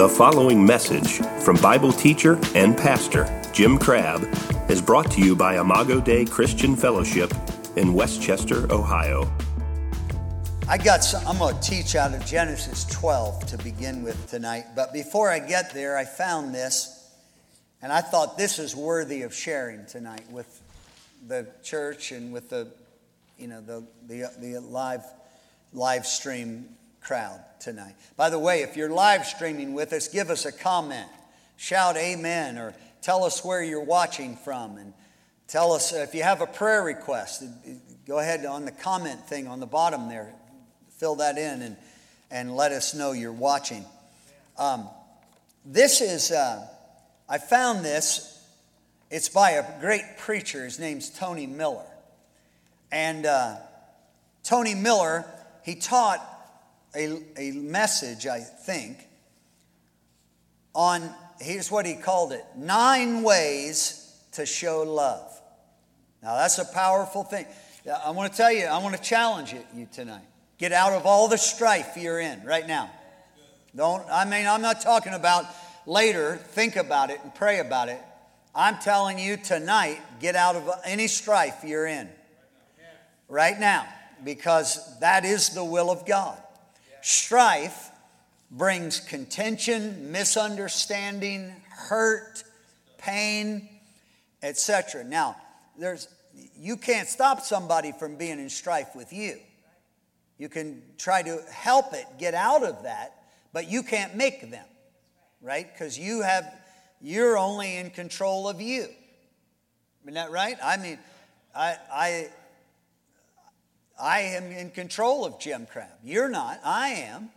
The following message from Bible teacher and pastor Jim Crabb is brought to you by Imago Dei Christian Fellowship in Westchester, Ohio. I got some, I'm going to teach out of Genesis 12 to begin with tonight. But before I get there, I found this, and I thought this is worthy of sharing tonight with the church and with the, you know, the, the, the live, live stream crowd tonight. By the way, if you're live streaming with us, give us a comment. Shout amen or tell us where you're watching from and tell us if you have a prayer request. Go ahead on the comment thing on the bottom there. Fill that in and, and let us know you're watching. Um, this is, uh, I found this. It's by a great preacher. His name's Tony Miller. And uh, Tony Miller, he taught a, a message, I think, on, here's what he called it nine ways to show love. Now, that's a powerful thing. I want to tell you, I want to challenge you tonight. Get out of all the strife you're in right now. Don't, I mean, I'm not talking about later, think about it and pray about it. I'm telling you tonight, get out of any strife you're in right now because that is the will of God. Strife brings contention, misunderstanding, hurt, pain, etc. Now, there's you can't stop somebody from being in strife with you. You can try to help it get out of that, but you can't make them. Right? Cuz you have you're only in control of you. Isn't that right? I mean, I I I am in control of Jim Crabb. You're not. I am.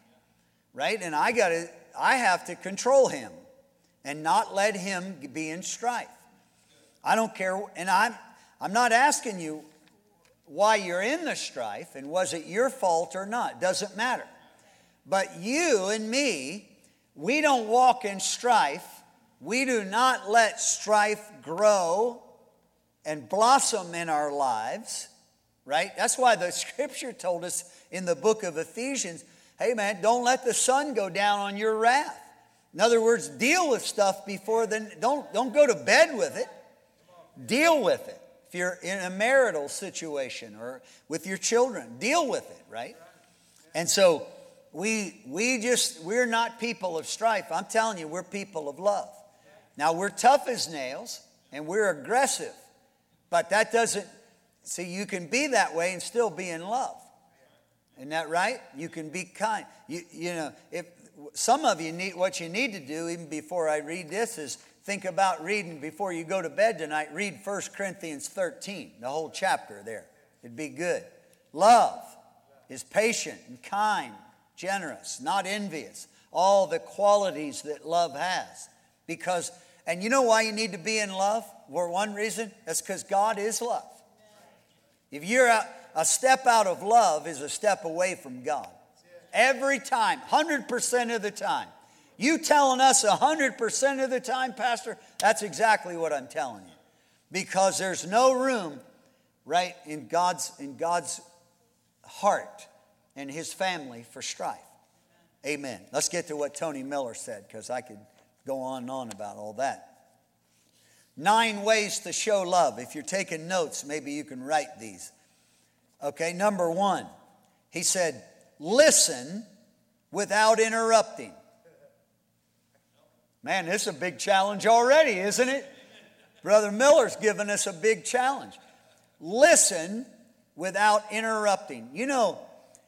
Right? And I got to I have to control him and not let him be in strife. I don't care and I'm I'm not asking you why you're in the strife and was it your fault or not. Doesn't matter. But you and me, we don't walk in strife. We do not let strife grow and blossom in our lives right? That's why the scripture told us in the book of Ephesians hey, man, don't let the sun go down on your wrath. In other words, deal with stuff before then. Don't, don't go to bed with it. Deal with it. If you're in a marital situation or with your children, deal with it, right? And so we, we just, we're not people of strife. I'm telling you, we're people of love. Now, we're tough as nails and we're aggressive, but that doesn't See, you can be that way and still be in love. Isn't that right? You can be kind. You, you know, if some of you need what you need to do, even before I read this, is think about reading before you go to bed tonight. Read 1 Corinthians 13, the whole chapter there. It'd be good. Love is patient and kind, generous, not envious. All the qualities that love has. Because, and you know why you need to be in love? For one reason, that's because God is love. If you're a, a step out of love is a step away from God. Every time, 100% of the time. You telling us 100% of the time, Pastor, that's exactly what I'm telling you. Because there's no room, right, in God's, in God's heart and his family for strife. Amen. Let's get to what Tony Miller said, because I could go on and on about all that. Nine ways to show love. If you're taking notes, maybe you can write these. Okay, number one, he said, listen without interrupting. Man, this is a big challenge already, isn't it? Brother Miller's given us a big challenge. Listen without interrupting. You know,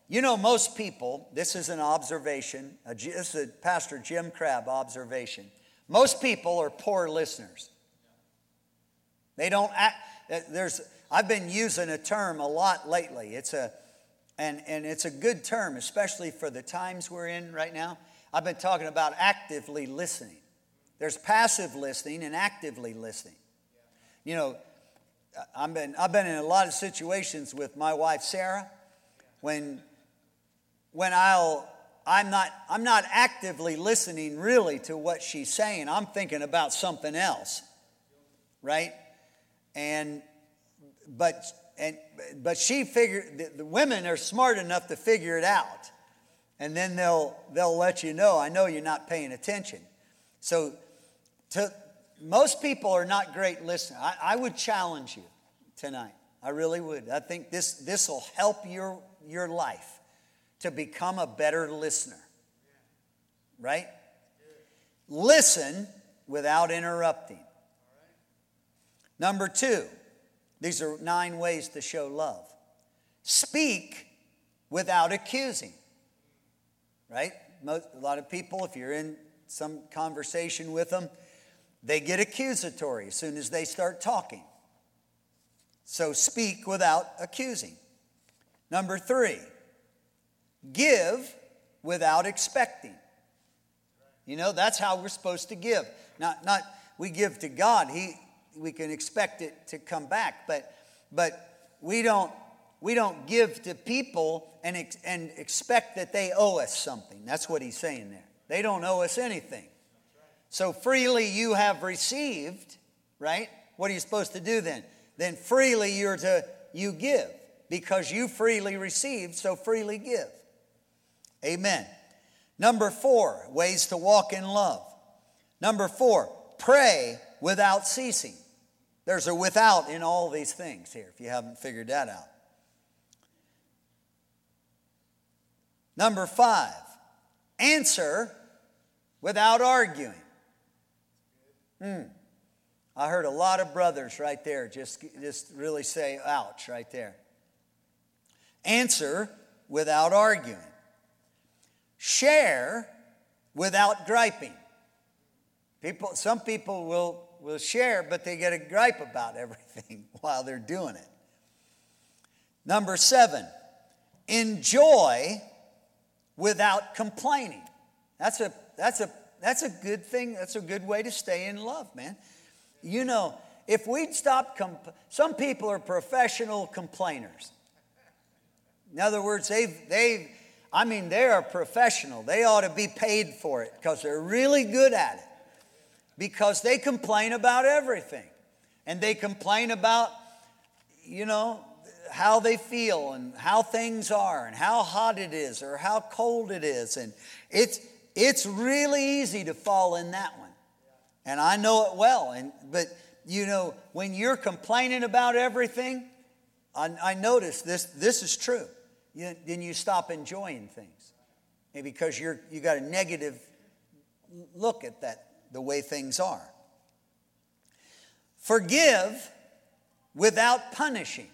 you know, most people, this is an observation, this is a Pastor Jim Crabb observation. Most people are poor listeners. They don't act, uh, there's, I've been using a term a lot lately. It's a, and, and it's a good term, especially for the times we're in right now. I've been talking about actively listening. There's passive listening and actively listening. You know, I've been, I've been in a lot of situations with my wife, Sarah, when, when I'll, I'm not, I'm not actively listening really to what she's saying. I'm thinking about something else, right? And but and but she figured the, the women are smart enough to figure it out and then they'll they'll let you know. I know you're not paying attention. So, to most people are not great listeners. I, I would challenge you tonight. I really would. I think this this will help your your life to become a better listener. Right? Listen without interrupting. Number two, these are nine ways to show love. Speak without accusing. Right? Most, a lot of people, if you're in some conversation with them, they get accusatory as soon as they start talking. So speak without accusing. Number three, give without expecting. You know, that's how we're supposed to give. Not, not we give to God. He, we can expect it to come back, but, but we don't we don't give to people and, ex- and expect that they owe us something. That's what he's saying there. They don't owe us anything. So freely you have received, right? What are you supposed to do then? Then freely you're to you give because you freely received, so freely give. Amen. Number four, ways to walk in love. Number four, pray without ceasing. There's a without in all these things here, if you haven't figured that out. Number five, answer without arguing. Hmm. I heard a lot of brothers right there just, just really say, ouch, right there. Answer without arguing. Share without griping. People, some people will, will share, but they get a gripe about everything while they're doing it. Number seven, enjoy without complaining. That's a, that's a, that's a good thing. That's a good way to stay in love, man. You know, if we'd stop, comp- some people are professional complainers. In other words, they've, they've, I mean, they are professional. They ought to be paid for it because they're really good at it. Because they complain about everything. And they complain about, you know, how they feel and how things are and how hot it is or how cold it is. And it's, it's really easy to fall in that one. And I know it well. And, but, you know, when you're complaining about everything, I, I notice this, this is true. You, then you stop enjoying things because you're, you got a negative look at that, the way things are. Forgive without punishing.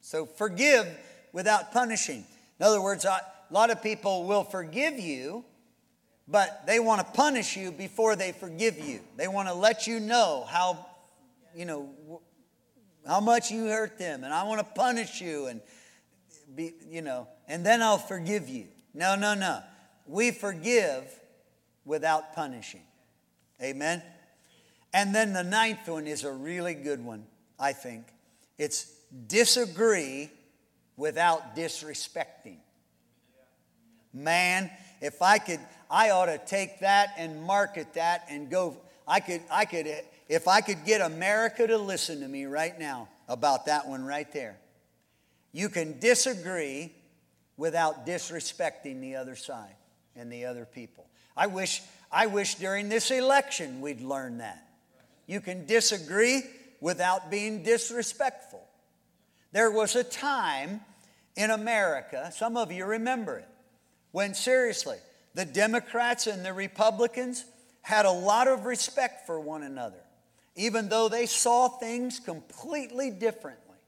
So forgive without punishing. In other words, a lot of people will forgive you, but they want to punish you before they forgive you. They want to let you know how, you know, how much you hurt them, and I want to punish you, and be, you know, and then I'll forgive you. No, no, no. We forgive without punishing. Amen. And then the ninth one is a really good one, I think. It's disagree without disrespecting. Man, if I could, I ought to take that and market that and go. I could, I could, if I could get America to listen to me right now about that one right there. You can disagree without disrespecting the other side and the other people. I wish, I wish during this election we'd learn that. You can disagree without being disrespectful. There was a time in America, some of you remember it, when seriously, the Democrats and the Republicans had a lot of respect for one another, even though they saw things completely differently,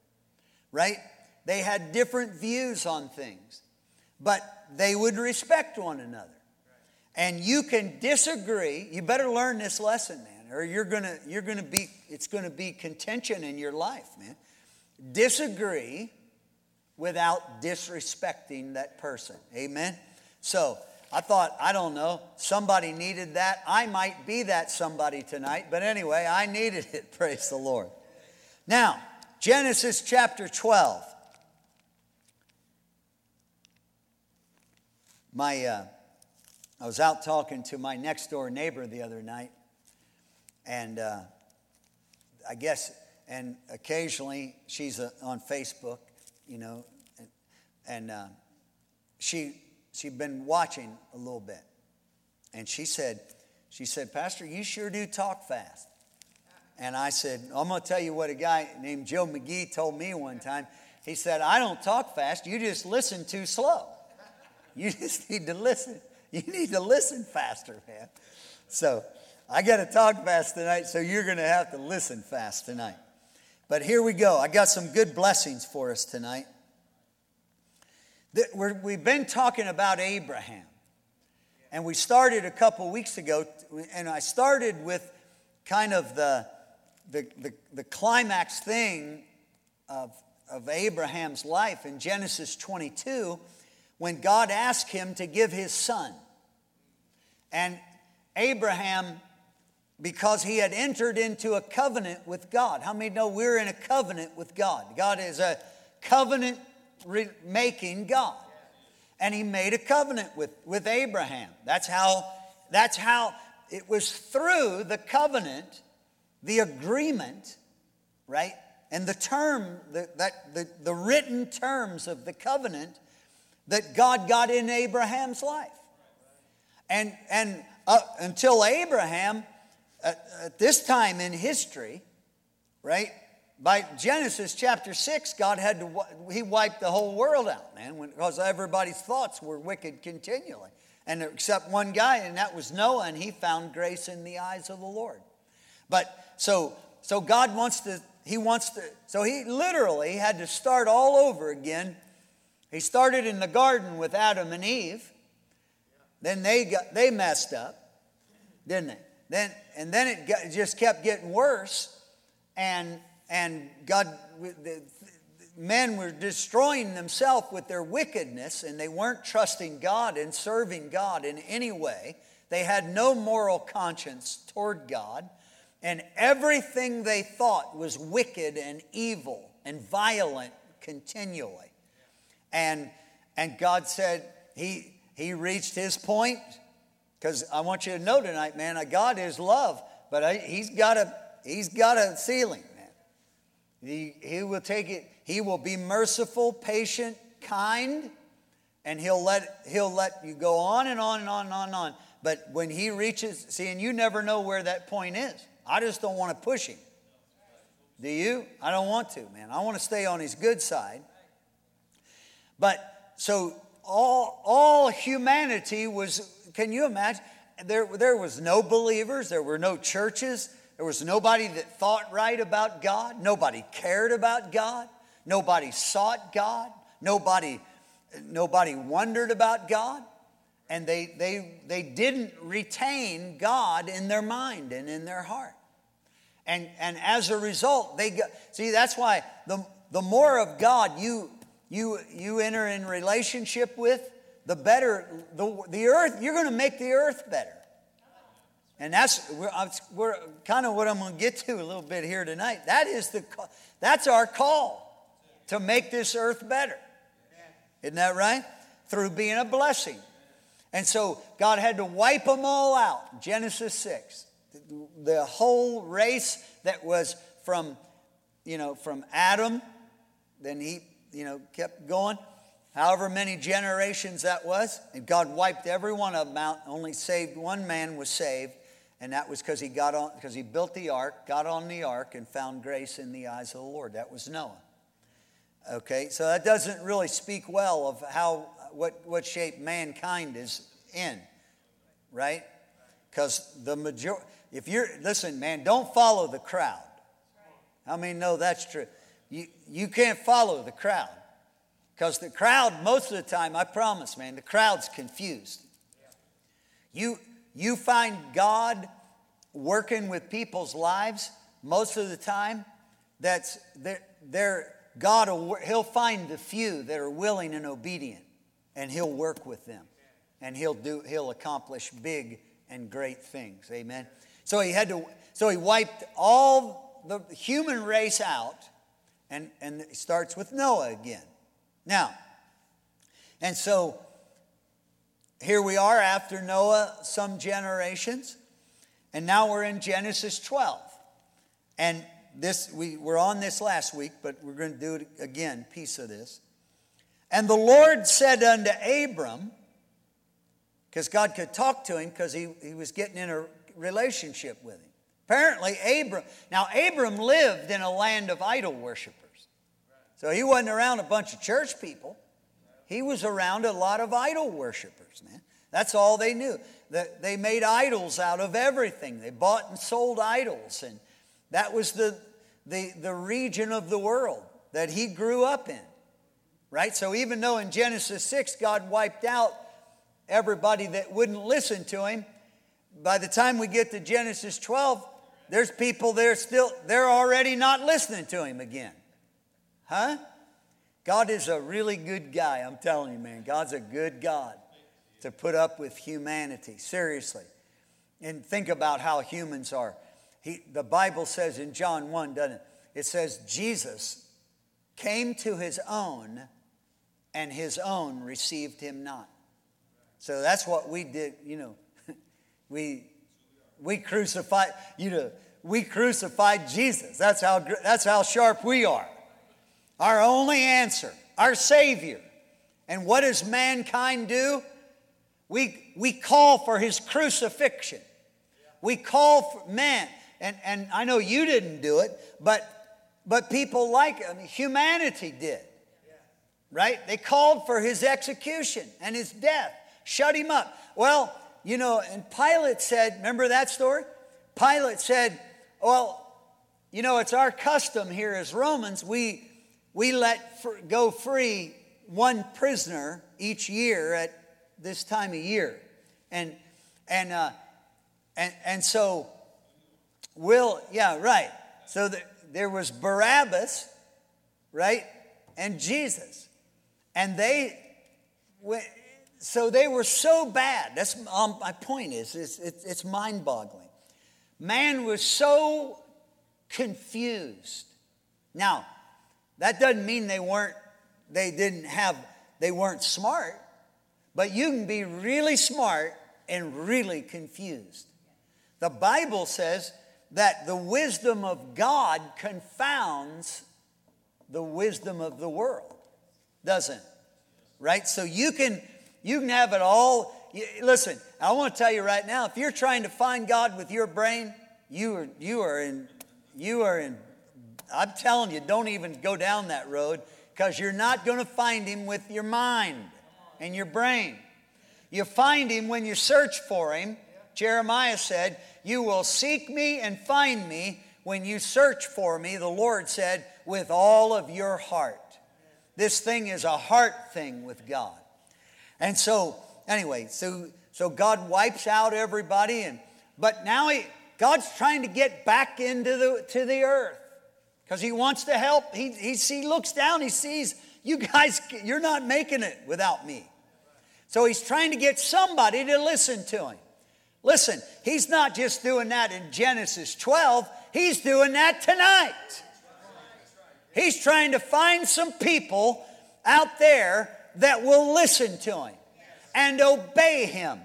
right? They had different views on things, but they would respect one another. And you can disagree. You better learn this lesson, man, or you're gonna, you're gonna be, it's gonna be contention in your life, man disagree without disrespecting that person. Amen? So, I thought, I don't know, somebody needed that. I might be that somebody tonight, but anyway, I needed it. Praise the Lord. Now, Genesis chapter 12. My, uh, I was out talking to my next door neighbor the other night, and uh, I guess and occasionally she's uh, on Facebook, you know, and, and uh, she she'd been watching a little bit. And she said, she said, Pastor, you sure do talk fast. And I said, I'm going to tell you what a guy named Joe McGee told me one time. He said, I don't talk fast, you just listen too slow. You just need to listen. You need to listen faster, man. So I got to talk fast tonight, so you're going to have to listen fast tonight. But here we go. I got some good blessings for us tonight. We've been talking about Abraham. And we started a couple weeks ago, and I started with kind of the, the, the, the climax thing of, of Abraham's life in Genesis 22 when God asked him to give his son. And Abraham, because he had entered into a covenant with God, how many know we're in a covenant with God? God is a covenant making God. And he made a covenant with, with Abraham. That's how, that's how it was through the covenant, the agreement, right? And the term, the, that, the, the written terms of the covenant that God got in Abraham's life. And, and uh, until Abraham, at, at this time in history, right? By Genesis chapter 6, God had to, he wiped the whole world out, man, because everybody's thoughts were wicked continually. And except one guy, and that was Noah, and he found grace in the eyes of the Lord. But so, so God wants to, he wants to, so he literally had to start all over again he started in the garden with Adam and Eve. Then they got they messed up, didn't they? Then and then it, got, just kept getting worse, and and God, the, men were destroying themselves with their wickedness, and they weren't trusting God and serving God in any way. They had no moral conscience toward God, and everything they thought was wicked and evil and violent continually. And, and God said he, he reached his point. Because I want you to know tonight, man, God is love, but I, he's, got a, he's got a ceiling, man. He, he will take it, he will be merciful, patient, kind, and he'll let, he'll let you go on and on and on and on and on. But when he reaches, see, and you never know where that point is. I just don't want to push him. Do you? I don't want to, man. I want to stay on his good side. But so all, all humanity was, can you imagine? There, there was no believers, there were no churches, there was nobody that thought right about God, nobody cared about God, nobody sought God, nobody, nobody wondered about God. And they, they, they didn't retain God in their mind and in their heart. And, and as a result, they got, see, that's why the, the more of God you, you, you enter in relationship with, the better the, the earth, you're going to make the earth better. And that's we're, we're kind of what I'm going to get to a little bit here tonight. That is the that's our call to make this earth better. Isn't that right? Through being a blessing. And so God had to wipe them all out. Genesis 6. The whole race that was from, you know, from Adam, then he you know, kept going. However many generations that was, and God wiped every one of them out. Only saved one man was saved, and that was because he got on because he built the ark, got on the ark, and found grace in the eyes of the Lord. That was Noah. Okay, so that doesn't really speak well of how what what shape mankind is in, right? Because the majority, if you're listen, man, don't follow the crowd. How many know that's true? You, you can't follow the crowd. Because the crowd, most of the time, I promise, man, the crowd's confused. You, you find God working with people's lives most of the time, that's they're, they're God he'll find the few that are willing and obedient and he'll work with them and he'll do he'll accomplish big and great things amen so he had to so he wiped all the human race out and, and it starts with Noah again. Now, and so here we are after Noah, some generations, and now we're in Genesis 12. And this we were on this last week, but we're going to do it again, piece of this. And the Lord said unto Abram, because God could talk to him because he, he was getting in a relationship with him. Apparently, Abram, now Abram lived in a land of idol worshipers. So he wasn't around a bunch of church people. He was around a lot of idol worshipers, man. That's all they knew. They made idols out of everything. They bought and sold idols, and that was the, the, the region of the world that he grew up in. Right? So even though in Genesis 6 God wiped out everybody that wouldn't listen to him, by the time we get to Genesis 12, there's people there still, they're already not listening to him again. Huh? God is a really good guy, I'm telling you, man. God's a good God to put up with humanity, seriously. And think about how humans are. He, the Bible says in John 1, doesn't it? It says, Jesus came to his own, and his own received him not. So that's what we did, you know. we we crucified, you know, we crucified Jesus. That's how that's how sharp we are. Our only answer, our Savior. And what does mankind do? We, we call for his crucifixion. We call for man, and, and I know you didn't do it, but but people like I mean, humanity did. Right? They called for his execution and his death. Shut him up. Well, you know, and Pilate said, remember that story? Pilate said, Well, you know, it's our custom here as Romans, we we let go free one prisoner each year at this time of year. And, and, uh, and, and so, will, yeah, right. So the, there was Barabbas, right, and Jesus. And they, so they were so bad. That's um, my point is, it's, it's, it's mind boggling. Man was so confused. Now, that doesn't mean they weren't, they didn't have, they weren't smart, but you can be really smart and really confused. The Bible says that the wisdom of God confounds the wisdom of the world, doesn't Right? So you can you can have it all. Listen, I want to tell you right now, if you're trying to find God with your brain, you are you are in you are in I'm telling you, don't even go down that road because you're not going to find him with your mind and your brain. You find him when you search for him. Jeremiah said, You will seek me and find me when you search for me, the Lord said, with all of your heart. This thing is a heart thing with God. And so, anyway, so so God wipes out everybody and but now he God's trying to get back into the to the earth because he wants to help. He, he, he looks down, he sees, you guys, you're not making it without me. So he's trying to get somebody to listen to him. Listen, he's not just doing that in Genesis 12, he's doing that tonight. He's trying to find some people out there that will listen to him and obey him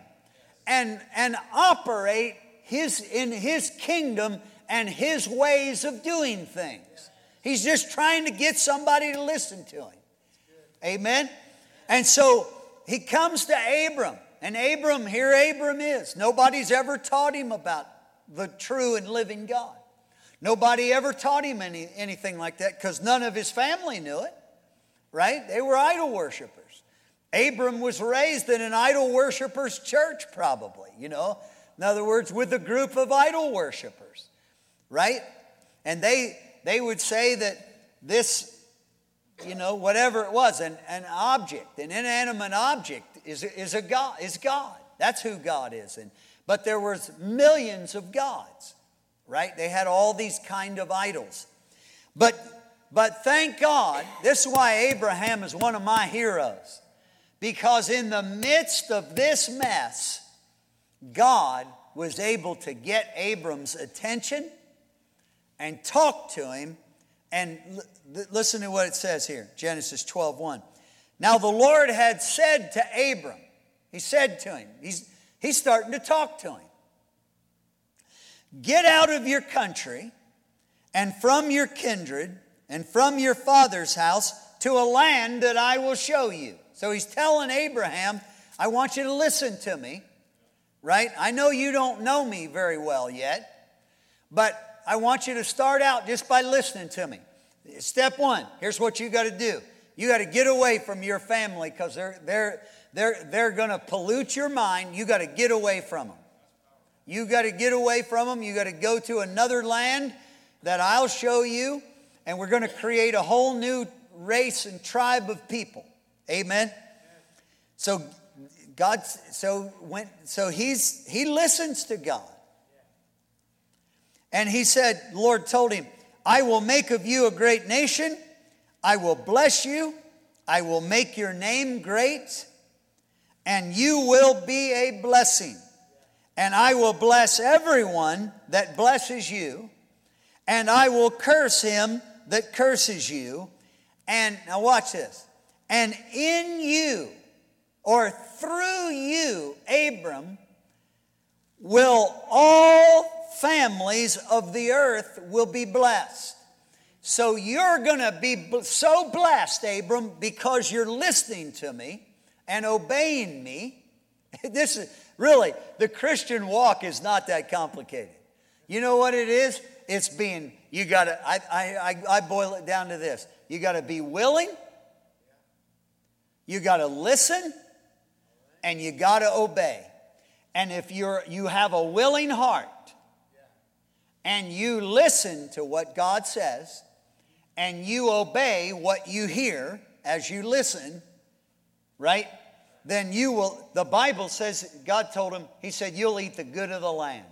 and, and operate his, in his kingdom and his ways of doing things. He's just trying to get somebody to listen to him. Amen? And so he comes to Abram, and Abram, here Abram is. Nobody's ever taught him about the true and living God. Nobody ever taught him any, anything like that because none of his family knew it, right? They were idol worshippers. Abram was raised in an idol worshippers church, probably, you know. In other words, with a group of idol worshippers right? And they they would say that this, you know, whatever it was, an, an object, an inanimate object is, is a God, is God. That's who God is. And but there was millions of gods, right? They had all these kind of idols. But but thank God, this is why Abraham is one of my heroes. Because in the midst of this mess, God was able to get Abram's attention and talk to him. And l- listen to what it says here Genesis 12 1. Now the Lord had said to Abram, He said to him, He's, he's starting to talk to him, Get out of your country and from your kindred and from your father's house to a land that I will show you. So he's telling Abraham, I want you to listen to me, right? I know you don't know me very well yet, but I want you to start out just by listening to me. Step one here's what you got to do you got to get away from your family because they're, they're, they're, they're going to pollute your mind. You got to get away from them. You got to get away from them. You got to go to another land that I'll show you, and we're going to create a whole new race and tribe of people. Amen. So God, so when, so he's he listens to God, and he said, Lord told him, "I will make of you a great nation. I will bless you. I will make your name great, and you will be a blessing." And I will bless everyone that blesses you, and I will curse him that curses you. And now, watch this. And in you, or through you, Abram, will all families of the earth will be blessed. So you're going to be so blessed, Abram, because you're listening to me and obeying me. This is Really, the Christian walk is not that complicated. You know what it is? It's being, you got to, I, I, I boil it down to this you got to be willing, you got to listen, and you got to obey. And if you're, you have a willing heart and you listen to what God says and you obey what you hear as you listen, right? then you will, the Bible says, God told him, He said, you'll eat the good of the land.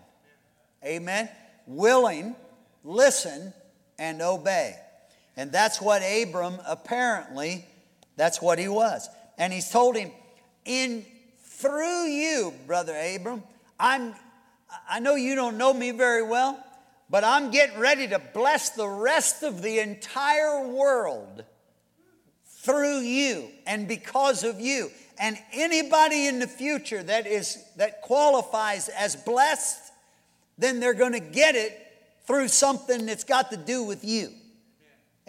Amen. Willing, listen, and obey. And that's what Abram apparently, that's what he was. And he's told him, in through you, brother Abram, I'm I know you don't know me very well, but I'm getting ready to bless the rest of the entire world through you and because of you. And anybody in the future that is that qualifies as blessed then they're going to get it through something that's got to do with you.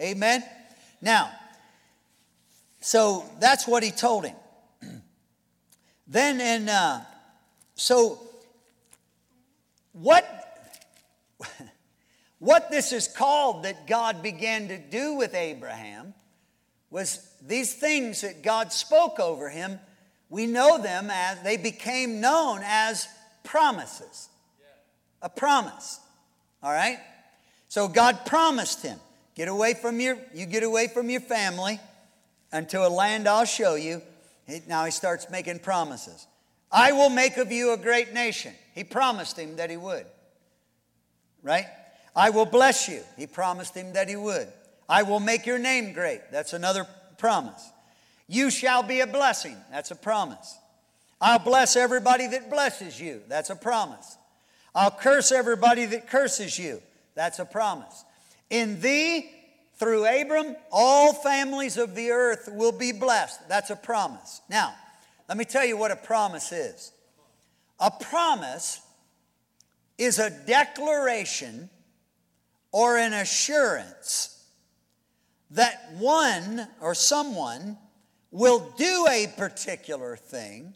Amen? Now so that's what he told him. Then and uh, so what what this is called that god began to do with abraham was these things that God spoke over him, we know them as, they became known as promises. A promise. All right? So God promised him, get away from your, you get away from your family unto a land I'll show you. Now he starts making promises. I will make of you a great nation. He promised him that he would. Right? I will bless you. He promised him that he would. I will make your name great. That's another promise. You shall be a blessing. That's a promise. I'll bless everybody that blesses you. That's a promise. I'll curse everybody that curses you. That's a promise. In thee, through Abram, all families of the earth will be blessed. That's a promise. Now, let me tell you what a promise is. A promise is a declaration or an assurance that one or someone will do a particular thing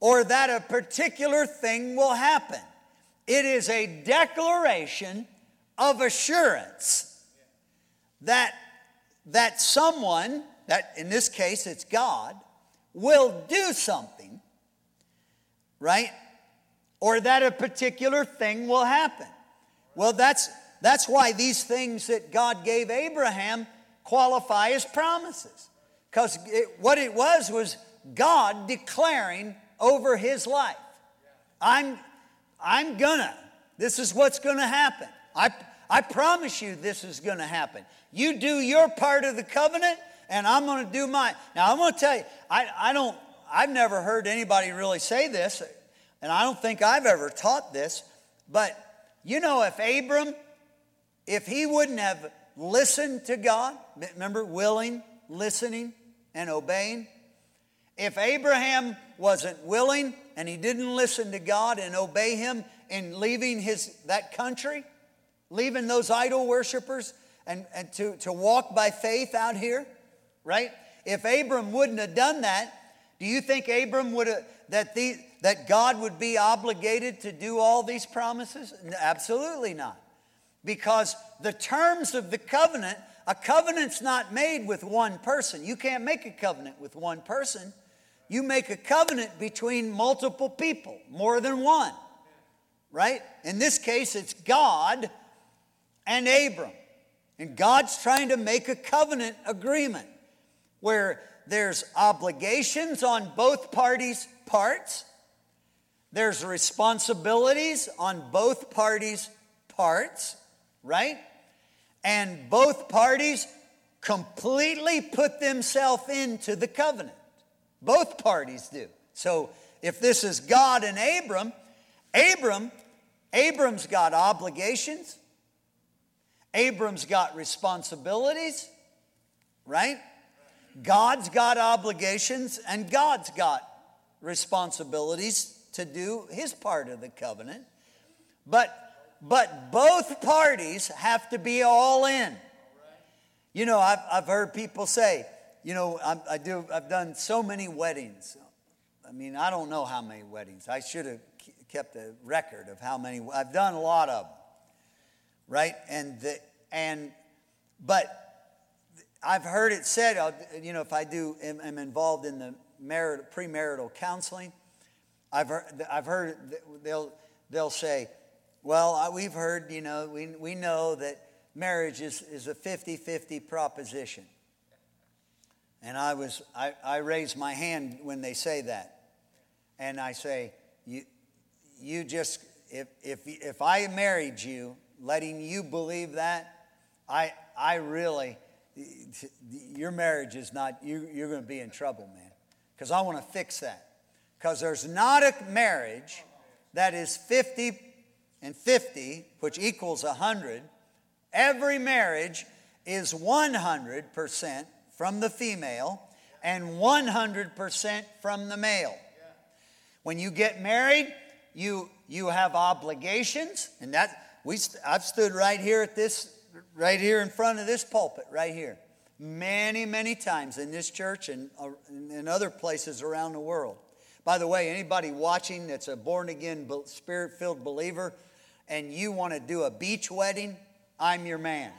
or that a particular thing will happen. It is a declaration of assurance that, that someone, that in this case it's God, will do something, right? Or that a particular thing will happen. Well, that's that's why these things that God gave Abraham qualify as promises. Because what it was was God declaring over his life I'm, I'm gonna, this is what's gonna happen. I, I promise you this is gonna happen. You do your part of the covenant, and I'm gonna do mine. Now, I'm gonna tell you, I, I don't, I've never heard anybody really say this, and I don't think I've ever taught this, but you know, if Abram if he wouldn't have listened to God, remember, willing, listening, and obeying, if Abraham wasn't willing and he didn't listen to God and obey him in leaving his, that country, leaving those idol worshippers and, and to, to walk by faith out here, right? If Abram wouldn't have done that, Do you think Abram would have, that, the, that God would be obligated to do all these promises? Absolutely not. Because the terms of the covenant, a covenant's not made with one person. You can't make a covenant with one person. You make a covenant between multiple people, more than one. Right? In this case, it's God and Abram. And God's trying to make a covenant agreement where there's obligations on both parties' parts, there's responsibilities on both parties' parts, right? And both parties completely put themselves into the covenant. Both parties do. So if this is God and Abram, Abram, Abram's got obligations, Abram's got responsibilities, right? God's got obligations and God's got responsibilities to do his part of the covenant. But but both parties have to be all in. You know, I've, I've heard people say, you know, I, I do, I've done so many weddings. I mean, I don't know how many weddings. I should have kept a record of how many. I've done a lot of them, right? And the, and but I've heard it said, uh, you know, if I do, am, am involved in the marital, premarital counseling, I've heard, I've heard they'll, they'll say, well, we've heard, you know, we, we know that marriage is, is a 50 50 proposition. And I was, I, I raise my hand when they say that. And I say, you, you just, if, if, if I married you, letting you believe that, I, I really, your marriage is not, you, you're going to be in trouble, man. Because I want to fix that. Because there's not a marriage that is 50 and 50, which equals 100. Every marriage is 100% from the female and 100% from the male. When you get married, you, you have obligations, and that we, I've stood right here at this right here in front of this pulpit, right here, many, many times in this church and uh, in other places around the world. By the way, anybody watching that's a born again, spirit filled believer, and you want to do a beach wedding, I'm your man.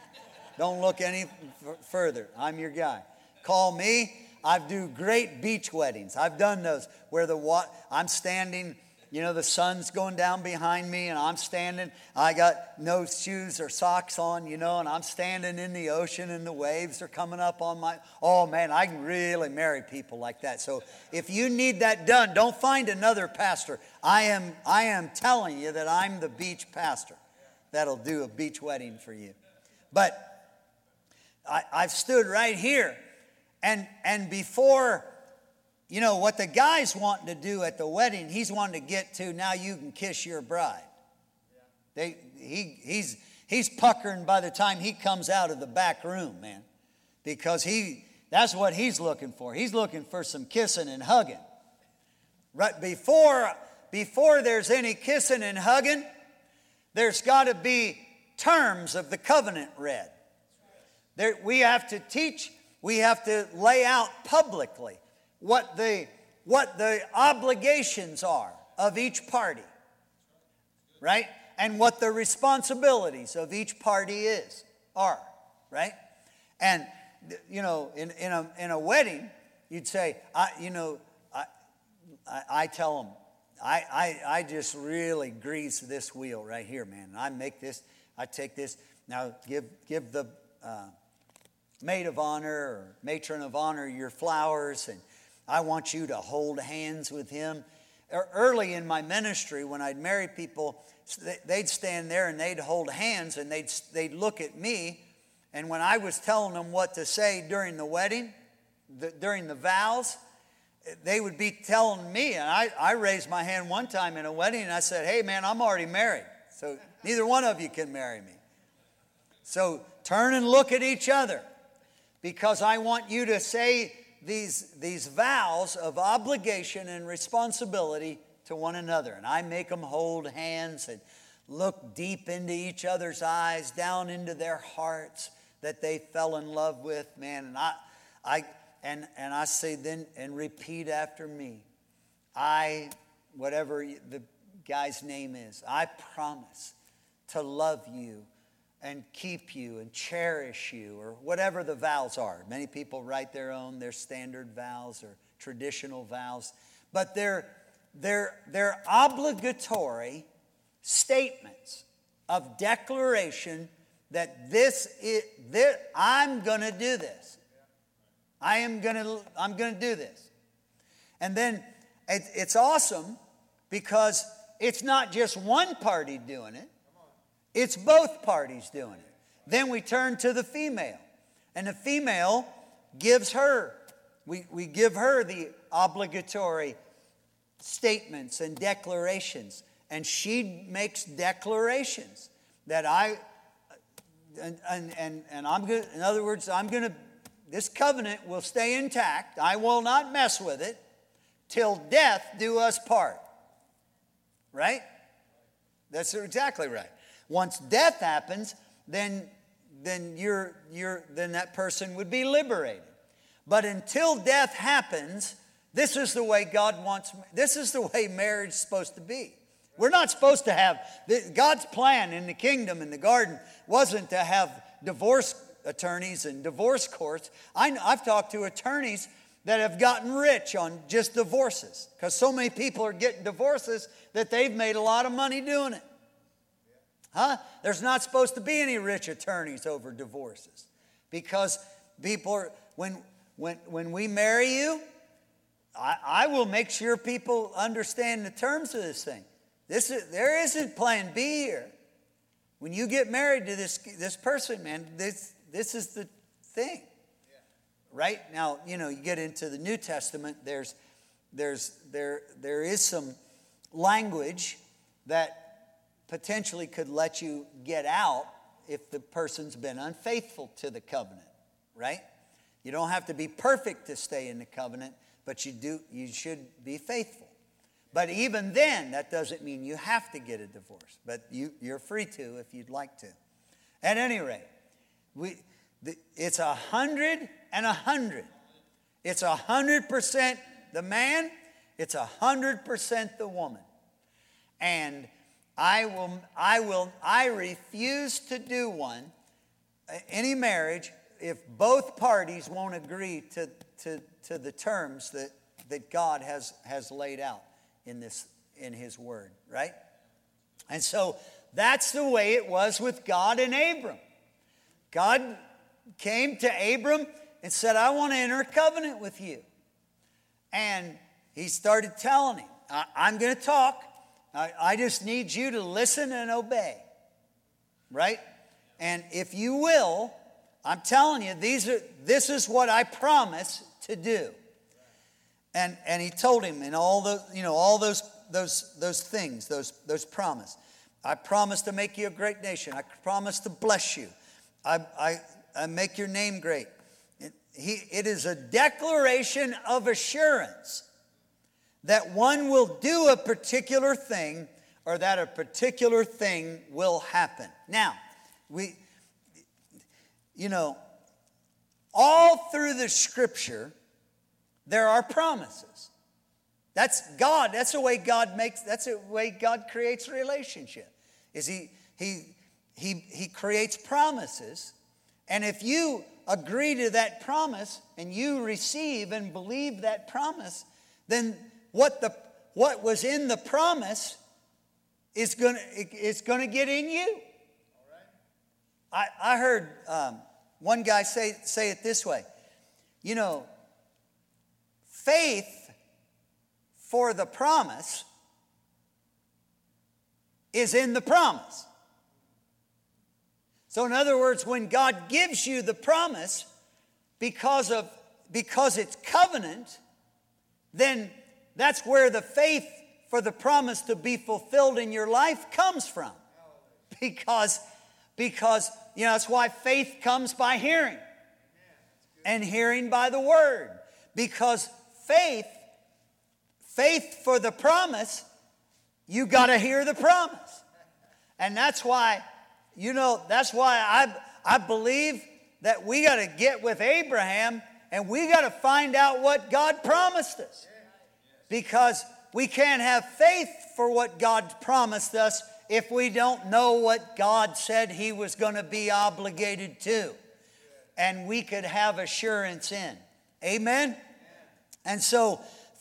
Don't look any f- further. I'm your guy. Call me. I do great beach weddings. I've done those where the wa- I'm standing you know, the sun's going down behind me, and I'm standing. I got no shoes or socks on, you know, and I'm standing in the ocean, and the waves are coming up on my. Oh, man, I can really marry people like that. So if you need that done, don't find another pastor. I am, I am telling you that I'm the beach pastor that'll do a beach wedding for you. But I, I've stood right here, and, and before you know, what the guy's wanting to do at the wedding, he's wanting to get to now you can kiss your bride. They, he, he's, he's puckering by the time he comes out of the back room, man, because he, that's what he's looking for. He's looking for some kissing and hugging. Right before, before there's any kissing and hugging, there's got to be terms of the covenant read. There, we have to teach, we have to lay out publicly what the, what the obligations are of each party, right? And what the responsibilities of each party is, are, right? And, you know, in, in, a, in a wedding, you'd say, I, you know, I, I, I tell them, I, I, I just really grease this wheel right here, man. I make this, I take this. Now, give, give the uh, maid of honor or matron of honor your flowers and I want you to hold hands with him. Early in my ministry, when I'd marry people, they'd stand there and they'd hold hands and they'd, they'd look at me. And when I was telling them what to say during the wedding, the, during the vows, eh, they would be telling me. And I, I raised my hand one time in a wedding and I said, Hey, man, I'm already married. So neither one of you can marry me. So turn and look at each other because I want you to say these, these vows of obligation and responsibility to one another. And I make them hold hands and look deep into each other's eyes, down into their hearts that they fell in love with, man. And I, I And, and I say then, and repeat after me. I, whatever the guy's name is, I promise to love you and keep you and cherish you, or whatever the vows are. Many people write their own, their standard vows or traditional vows, but they're, they're, they're obligatory statements of declaration that this is, this, I'm going to do this. I am going to, I'm going to do this. And then it, it's awesome because it's not just one party doing it, it's both parties doing it. Then we turn to the female, and the female gives her, we, we give her the obligatory statements and declarations, and she makes declarations that I, and, and, and, and I'm going in other words, I'm going to, this covenant will stay intact. I will not mess with it till death do us part. Right? That's exactly right. Once death happens, then, then, you're, you're, then that person would be liberated. But until death happens, this is the way God wants, this is the way marriage is supposed to be. We're not supposed to have, God's plan in the kingdom, in the garden, wasn't to have divorce attorneys and divorce courts. I, have talked to attorneys that have gotten rich on just divorces because so many people are getting divorces that they've made a lot of money doing it. Huh? There's not supposed to be any rich attorneys over divorces because people are, when, when, when we marry you, I, I will make sure people understand the terms of this thing. This is, there isn't plan B here. When you get married to this, this person, man, this, this is the thing. Right? Now, you know, you get into the New Testament, there's, there's, there, there is some language that potentially could let you get out if the person's been unfaithful to the covenant, right? You don't have to be perfect to stay in the covenant, but you do you should be faithful. But even then, that doesn't mean you have to get a divorce, but you, you're free to if you'd like to. At any rate, we, the, it's a hundred and a hundred. It's a hundred percent the man, it's a hundred percent the woman. And I will, I will, I refuse to do one, any marriage, if both parties won't agree to, to, to the terms that, that God has, has laid out in this, in His Word, right? And so that's the way it was with God and Abram. God came to Abram and said, I want to enter a covenant with you. And he started telling him, I'm going to talk, I, I just need you to listen and obey, right? And if you will, I'm telling you, these are, this is what I promise to do. And, and he told him in all the, you know, all those, those, those things, those, those promise. I promise to make you a great nation. I promise to bless you. I, I, I make your name great. It, he, it is a declaration of assurance that one will do a particular thing or that a particular thing will happen. Now, we, you know, all through the scripture, there are promises. That's God. That's the way God makes, that's the way God creates relationship. Is he, he, he, he creates promises. And if you agree to that promise and you receive and believe that promise, then what, the, what was in the promise is going going to get in you. I, I heard um, one guy say, say it this way you know, faith for the promise is in the promise. So, in other words, when God gives you the promise because of because it's covenant, then that's where the faith for the promise to be fulfilled in your life comes from. Because, because you know, that's why faith comes by hearing, and hearing by the word. Because faith, faith for the promise, you got to hear the promise. And that's why, you know, that's why I, I believe that we got to get with Abraham And we got to find out what God promised us. Because we can't have faith for what God promised us if we don't know what God said He was going to be obligated to. And we could have assurance in. Amen? And so,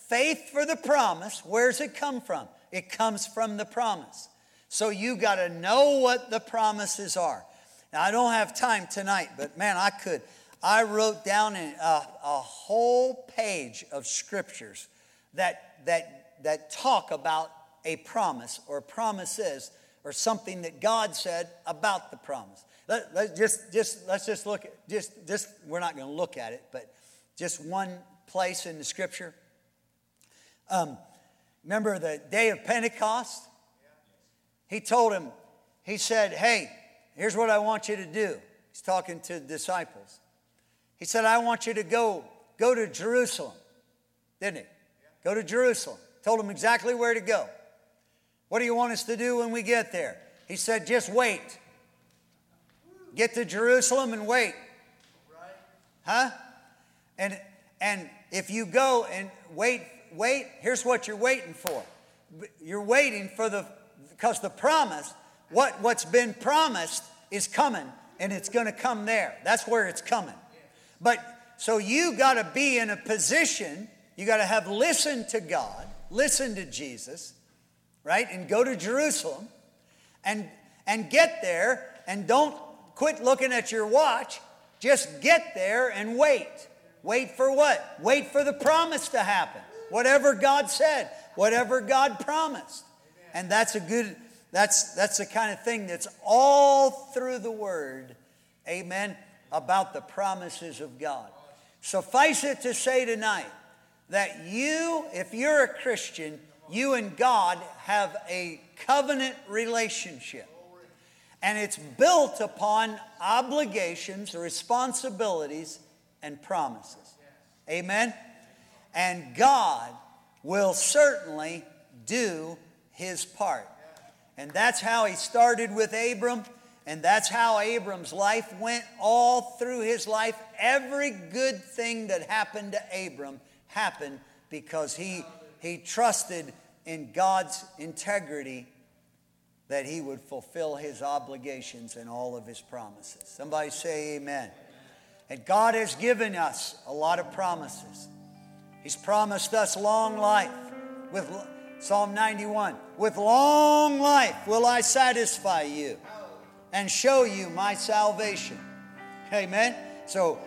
faith for the promise, where's it come from? It comes from the promise. So you got to know what the promises are. Now, I don't have time tonight, but man, I could. I wrote down a, uh, a whole page of scriptures that, that, that talk about a promise or promises or something that God said about the promise. Let, let just, just, let's just look at, just, just, we're not going to look at it, but just one place in the scripture. Um, remember the day of Pentecost? He told him, he said, Hey, here's what I want you to do. He's talking to the disciples. He said, I want you to go, go to Jerusalem. Didn't he? Go to Jerusalem. Told him exactly where to go. What do you want us to do when we get there? He said, just wait. Get to Jerusalem and wait. Huh? And and if you go and wait, wait, here's what you're waiting for. You're waiting for the because the promise, what, what's been promised is coming and it's to come there. That's where it's coming. But so you got to be in a position, you got to have listened to God, listen to Jesus, right? And go to Jerusalem and and get there and don't quit looking at your watch. Just get there and wait. Wait for what? Wait for the promise to happen. Whatever God said, whatever God promised. And that's a good, that's, that's the kind of thing that's all through the Word, amen, about the promises of God. Suffice it to say tonight that you, if you're a Christian, you and God have a covenant relationship. And it's built upon obligations, responsibilities, and promises. Amen? And God will certainly do his part. And that's how he started with Abram, and that's how Abram's life went all through his life. Every good thing that happened to Abram happened because he, he trusted in God's integrity that he would fulfill his obligations and all of his promises. Somebody say amen. And God has given us a lot of promises. He's promised us long life with Psalm 91. With long life will I satisfy you and show you my salvation. Amen. So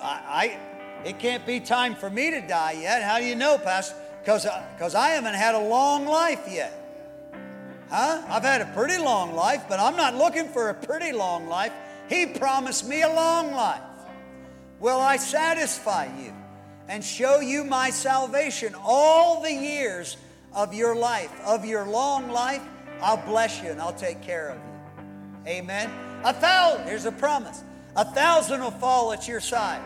I it can't be time for me to die yet. How do you know, Pastor? Because because uh, I haven't had a long life yet. Huh? I've had a pretty long life, but I'm not looking for a pretty long life. He promised me a long life. Will I satisfy you and show you my salvation all the years of your life, of your long life? I'll bless you and I'll take care of you. Amen. A thousand, here's a promise. A thousand will fall at your side.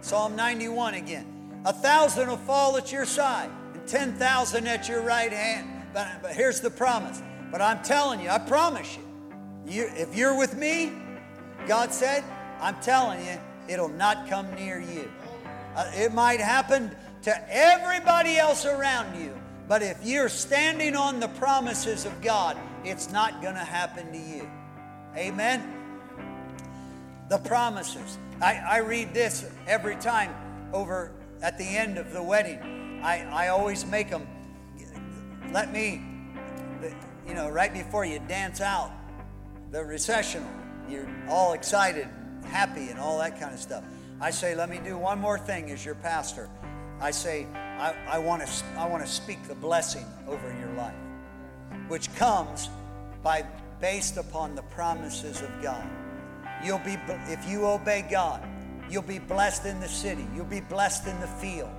Psalm 91 again. A thousand will fall at your side and 10,000 at your right hand. But, but here's the promise but I'm telling you, I promise you, you if you're with me, God said, I'm telling you, it'll not come near you. Uh, it might happen to everybody else around you, but if you're standing on the promises of God, it's not going to happen to you. Amen? The promises. I, I read this every time over at the end of the wedding. I, I always make them, let me, you know, right before you dance out the recessional, you're all excited, happy, and all that kind of stuff. I say, let me do one more thing as your pastor. I say, I, I want to I want to speak the blessing over your life, which comes by based upon the promises of God. You'll be if you obey God, you'll be blessed in the city. You'll be blessed in the field.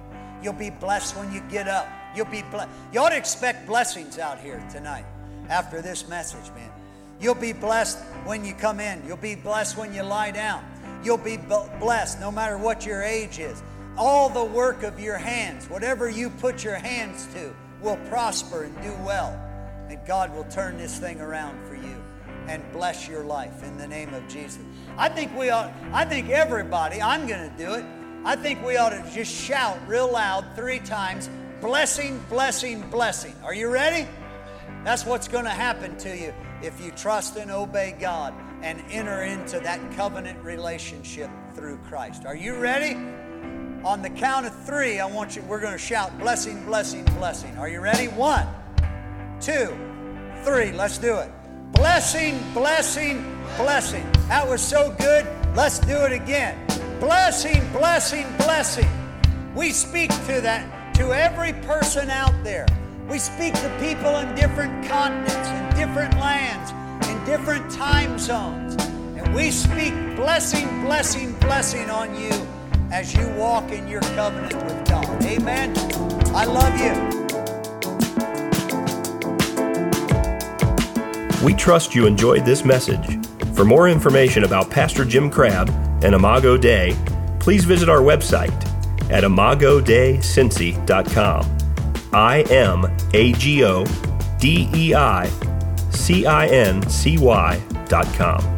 You'll be blessed when you get up. You'll be blessed. You ought to expect blessings out here tonight after this message, man. You'll be blessed when you come in. You'll be blessed when you lie down. You'll be blessed no matter what your age is. All the work of your hands, whatever you put your hands to, will prosper and do well. And God will turn this thing around for you and bless your life in the name of Jesus. I think we ought, I think everybody, I'm going to do it. I think we ought to just shout real loud three times blessing, blessing, blessing. Are you ready? That's what's going to happen to you if you trust and obey God and enter into that covenant relationship through Christ. Are you ready? On the count of three, I want you, we're going to shout blessing, blessing, blessing. Are you ready? One, two, three. Let's do it. Blessing, blessing, blessing. That was so good. Let's do it again. Blessing, blessing, blessing. We speak to that, to every person out there. We speak to people in different continents, in different lands, in different time zones. And we speak blessing, blessing, blessing on you as you walk in your covenant with God. Amen. I love you. We trust you enjoyed this message. For more information about Pastor Jim Crabb and Imago Dei, please visit our website at imagodeicincy.com. I M A G O D E I C I N C Y dot com.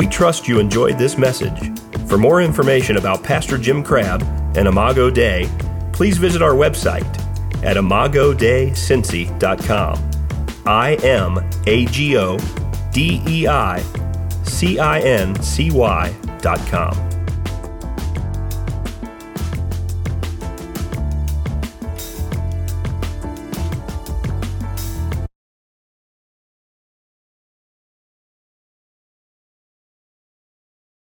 We trust you enjoyed this message. For more information about Pastor Jim Crabb and Imago Dei, please visit our website at imagodeicincy.com. I M A G O D E I C I N C Y dot com.